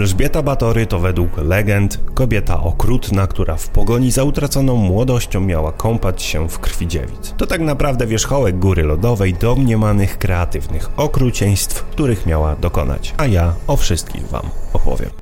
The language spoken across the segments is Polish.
Elżbieta Batory to według legend kobieta okrutna, która w pogoni za utraconą młodością miała kąpać się w krwi dziewic. To tak naprawdę wierzchołek góry lodowej domniemanych kreatywnych okrucieństw, których miała dokonać. A ja o wszystkich wam opowiem.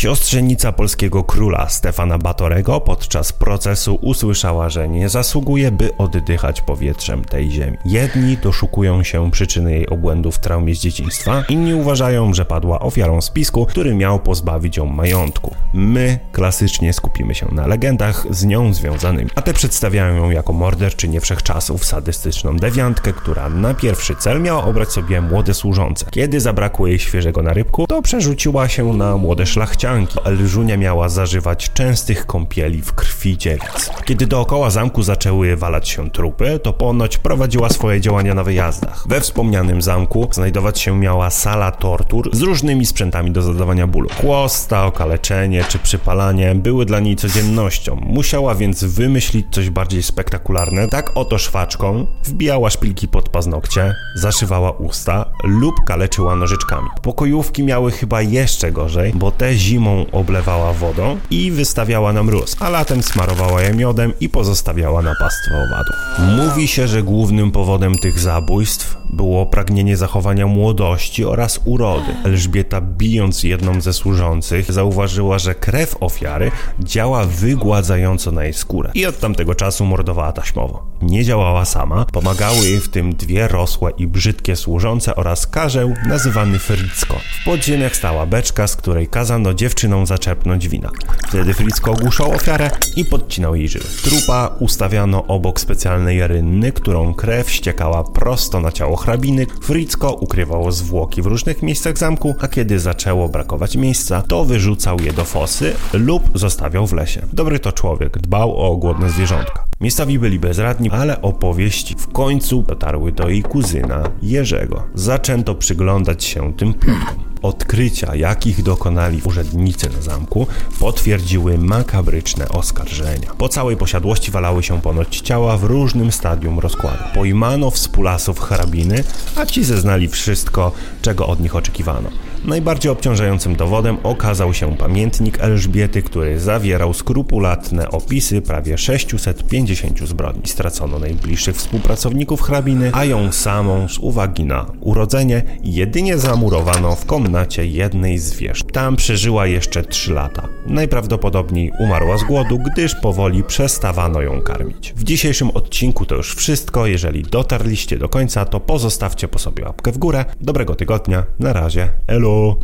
Siostrzenica polskiego króla Stefana Batorego podczas procesu usłyszała, że nie zasługuje, by oddychać powietrzem tej ziemi. Jedni doszukują się przyczyny jej obłędów w traumie z dzieciństwa, inni uważają, że padła ofiarą spisku, który miał pozbawić ją majątku. My klasycznie skupimy się na legendach z nią związanymi, a te przedstawiają ją jako morderczynię wszechczasów, sadystyczną dewiantkę, która na pierwszy cel miała obrać sobie młode służące. Kiedy zabrakło jej świeżego narybku, to przerzuciła się na młode szlachciany, ścianki. Elżunia miała zażywać częstych kąpieli w krwi dziewic. Kiedy dookoła zamku zaczęły walać się trupy, to ponoć prowadziła swoje działania na wyjazdach. We wspomnianym zamku znajdować się miała sala tortur z różnymi sprzętami do zadawania bólu. Kłosta, okaleczenie czy przypalanie były dla niej codziennością. Musiała więc wymyślić coś bardziej spektakularne. Tak oto szwaczką wbijała szpilki pod paznokcie, zaszywała usta lub kaleczyła nożyczkami. Pokojówki miały chyba jeszcze gorzej, bo te zimne zimą oblewała wodą i wystawiała na mróz, a latem smarowała je miodem i pozostawiała na pastwę owadów. Mówi się, że głównym powodem tych zabójstw było pragnienie zachowania młodości oraz urody. Elżbieta, bijąc jedną ze służących, zauważyła, że krew ofiary działa wygładzająco na jej skórę i od tamtego czasu mordowała taśmowo. Nie działała sama, pomagały jej w tym dwie rosłe i brzydkie służące oraz karzeł nazywany Fricko. W podziemiach stała beczka, z której kazano dziewczynom zaczepnąć wina. Wtedy Fricko ogłuszał ofiarę i podcinał jej żyły. Trupa ustawiano obok specjalnej rynny, którą krew ściekała prosto na ciało hrabiny. Fricko ukrywało zwłoki w różnych miejscach zamku, a kiedy zaczęło brakować miejsca, to wyrzucał je do fosy lub zostawiał w lesie. Dobry to człowiek, dbał o głodne zwierzątka. Miejscowi byli bezradni, ale opowieści w końcu dotarły do jej kuzyna Jerzego. Zaczęto przyglądać się tym plotkom. Odkrycia, jakich dokonali urzędnicy na zamku, potwierdziły makabryczne oskarżenia. Po całej posiadłości walały się ponoć ciała w różnym stadium rozkładu. Pojmano współlasów hrabiny, a ci zeznali wszystko, czego od nich oczekiwano. Najbardziej obciążającym dowodem okazał się pamiętnik Elżbiety, który zawierał skrupulatne opisy prawie 650 zbrodni. Stracono najbliższych współpracowników hrabiny, a ją samą z uwagi na urodzenie jedynie zamurowano w komnacie jednej z wież. Tam przeżyła jeszcze 3 lata. Najprawdopodobniej umarła z głodu, gdyż powoli przestawano ją karmić. W dzisiejszym odcinku to już wszystko. Jeżeli dotarliście do końca, to pozostawcie po sobie łapkę w górę. Dobrego tygodnia. Na razie. Elo.